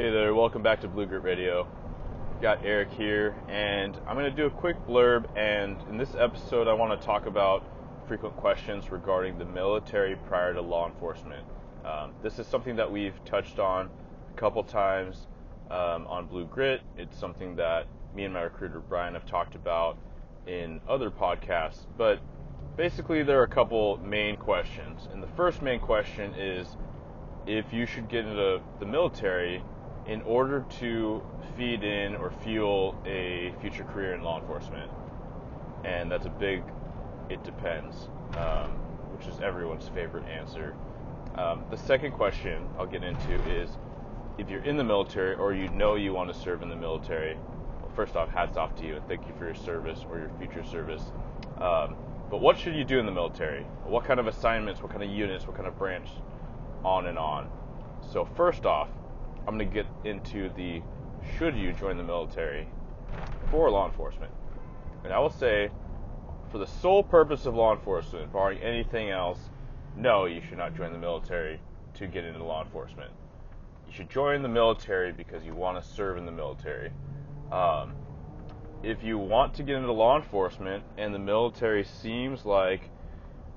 Hey there, welcome back to Blue Grit Radio. Got Eric here, and I'm going to do a quick blurb. And in this episode, I want to talk about frequent questions regarding the military prior to law enforcement. Um, this is something that we've touched on a couple times um, on Blue Grit. It's something that me and my recruiter Brian have talked about in other podcasts. But basically, there are a couple main questions. And the first main question is if you should get into the military in order to feed in or fuel a future career in law enforcement. And that's a big, it depends, um, which is everyone's favorite answer. Um, the second question I'll get into is if you're in the military or you know you want to serve in the military, well, first off, hats off to you and thank you for your service or your future service. Um, but what should you do in the military? What kind of assignments, what kind of units, what kind of branch, on and on. So, first off, I'm going to get into the should you join the military for law enforcement. And I will say, for the sole purpose of law enforcement, barring anything else, no, you should not join the military to get into law enforcement. You should join the military because you want to serve in the military. Um, if you want to get into law enforcement and the military seems like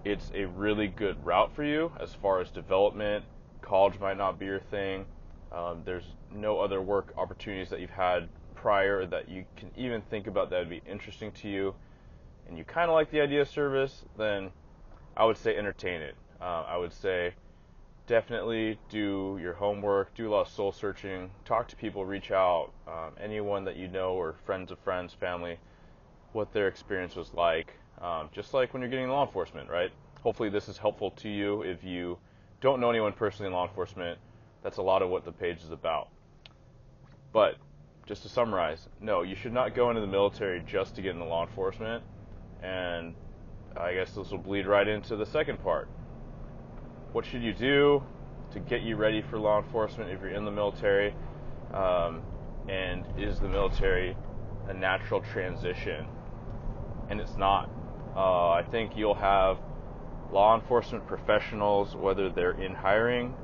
it's a really good route for you as far as development, college might not be your thing, um, there's no other work opportunities that you've had prior that you can even think about that would be interesting to you, and you kind of like the idea of service, then I would say entertain it. Uh, I would say definitely do your homework, do a lot of soul searching, talk to people, reach out, um, anyone that you know or friends of friends, family, what their experience was like. Um, just like when you're getting law enforcement, right? Hopefully, this is helpful to you if you don't know anyone personally in law enforcement that's a lot of what the page is about. But just to summarize, no, you should not go into the military just to get into law enforcement. And I guess this will bleed right into the second part. What should you do to get you ready for law enforcement if you're in the military? Um, and is the military a natural transition? And it's not. Uh, I think you'll have law enforcement professionals, whether they're in hiring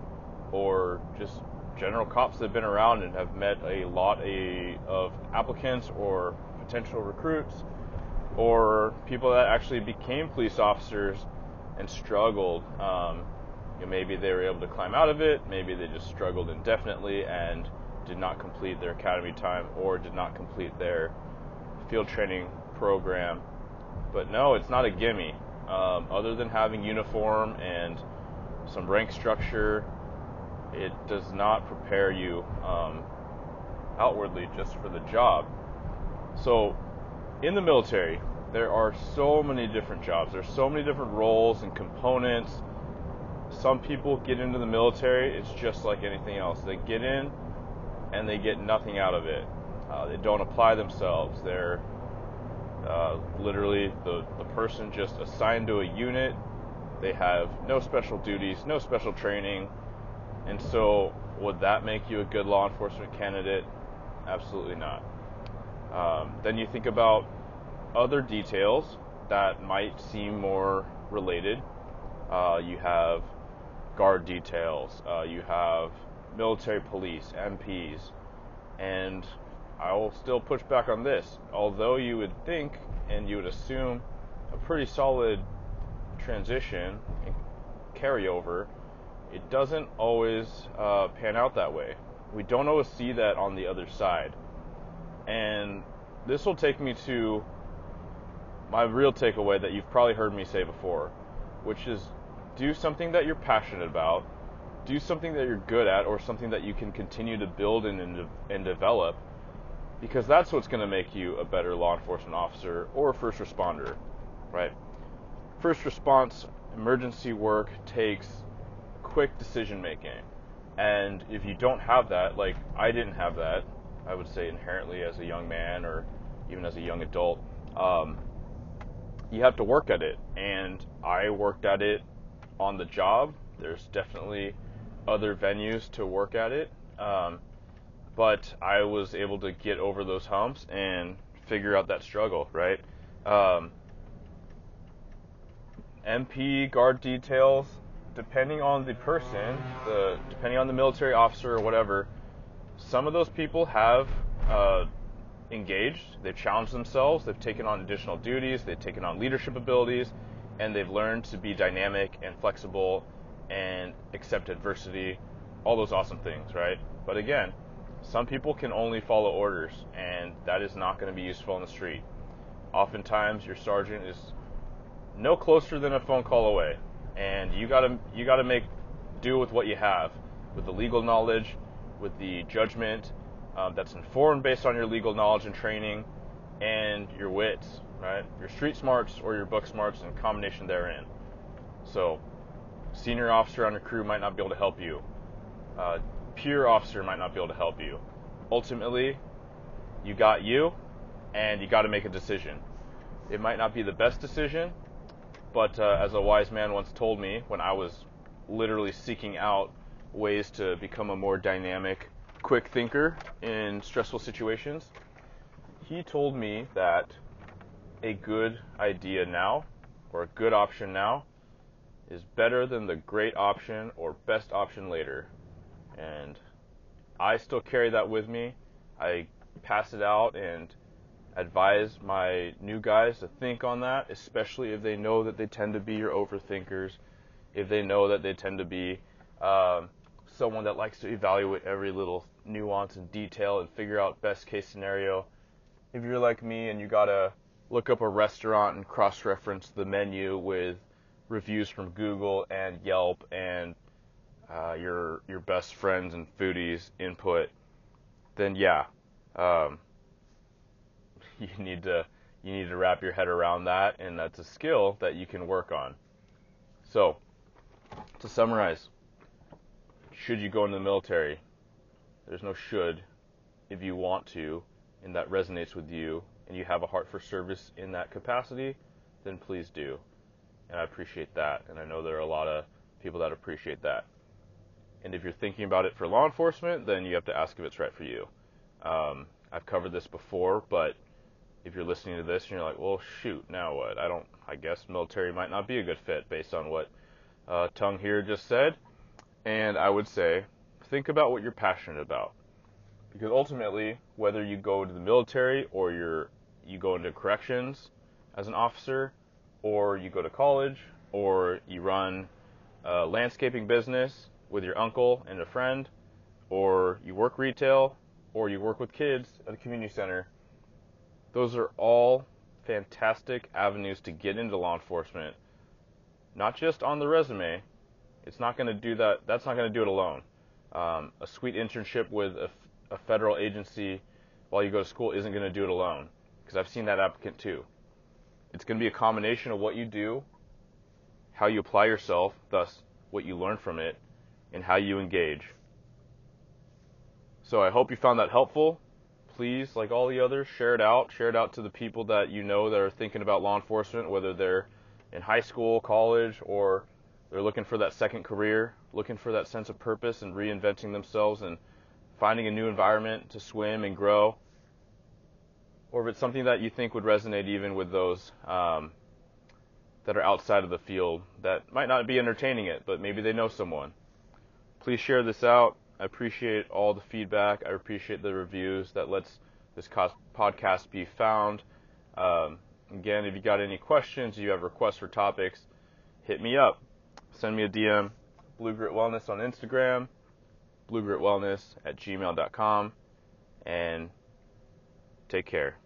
or just general cops that have been around and have met a lot a, of applicants or potential recruits or people that actually became police officers and struggled. Um, you know, maybe they were able to climb out of it, maybe they just struggled indefinitely and did not complete their academy time or did not complete their field training program. But no, it's not a gimme. Um, other than having uniform and some rank structure it does not prepare you um, outwardly just for the job. So, in the military, there are so many different jobs. There's so many different roles and components. Some people get into the military, it's just like anything else. They get in and they get nothing out of it. Uh, they don't apply themselves. They're uh, literally the, the person just assigned to a unit. They have no special duties, no special training, and so, would that make you a good law enforcement candidate? Absolutely not. Um, then you think about other details that might seem more related. Uh, you have guard details, uh, you have military police, MPs, and I will still push back on this. Although you would think and you would assume a pretty solid transition and carryover it doesn't always uh, pan out that way. We don't always see that on the other side. And this will take me to my real takeaway that you've probably heard me say before, which is do something that you're passionate about, do something that you're good at, or something that you can continue to build and, and, and develop, because that's what's going to make you a better law enforcement officer or first responder, right? First response emergency work takes quick decision making. And if you don't have that, like I didn't have that, I would say inherently as a young man or even as a young adult, um, you have to work at it. And I worked at it on the job. There's definitely other venues to work at it. Um, but I was able to get over those humps and figure out that struggle, right? Um, MP guard details, depending on the person, the depending on the military officer or whatever, some of those people have uh, engaged, they've challenged themselves, they've taken on additional duties, they've taken on leadership abilities, and they've learned to be dynamic and flexible and accept adversity, all those awesome things, right? But again, some people can only follow orders, and that is not going to be useful in the street. Oftentimes, your sergeant is no closer than a phone call away, and you gotta you gotta make do with what you have, with the legal knowledge, with the judgment um, that's informed based on your legal knowledge and training, and your wits, right? Your street smarts or your book smarts and combination therein. So, senior officer on your crew might not be able to help you. Uh, peer officer might not be able to help you. Ultimately, you got you, and you got to make a decision. It might not be the best decision, but uh, as a wise man once told me when I was literally seeking out ways to become a more dynamic, quick thinker in stressful situations, he told me that a good idea now or a good option now is better than the great option or best option later. And I still carry that with me. I pass it out and advise my new guys to think on that, especially if they know that they tend to be your overthinkers, if they know that they tend to be um, someone that likes to evaluate every little nuance and detail and figure out best case scenario. If you're like me and you gotta look up a restaurant and cross reference the menu with reviews from Google and Yelp and uh, your your best friends and foodies input, then yeah, um, you need to you need to wrap your head around that, and that's a skill that you can work on. So, to summarize, should you go into the military? There's no should. If you want to, and that resonates with you, and you have a heart for service in that capacity, then please do. And I appreciate that, and I know there are a lot of people that appreciate that. And if you're thinking about it for law enforcement, then you have to ask if it's right for you. Um, I've covered this before, but if you're listening to this and you're like, well, shoot, now what? I don't. I guess military might not be a good fit based on what uh, Tongue here just said. And I would say, think about what you're passionate about, because ultimately, whether you go to the military or you're you go into corrections as an officer, or you go to college, or you run a landscaping business with your uncle and a friend, or you work retail, or you work with kids at a community center those are all fantastic avenues to get into law enforcement. Not just on the resume. It's not going to do that. That's not going to do it alone. Um, a sweet internship with a, a federal agency while you go to school isn't going to do it alone. Because I've seen that applicant too. It's going to be a combination of what you do, how you apply yourself, thus what you learn from it, and how you engage. So I hope you found that helpful please, like all the others, share it out. Share it out to the people that you know that are thinking about law enforcement, whether they're in high school, college, or they're looking for that second career, looking for that sense of purpose and reinventing themselves and finding a new environment to swim and grow. Or if it's something that you think would resonate even with those um, that are outside of the field that might not be entertaining it, but maybe they know someone. Please share this out. I appreciate all the feedback. I appreciate the reviews that lets this podcast be found. Um, again, if you got any questions, you have requests for topics, hit me up. Send me a DM. Blue Grit Wellness on Instagram, bluegritwellness at gmail.com, and take care.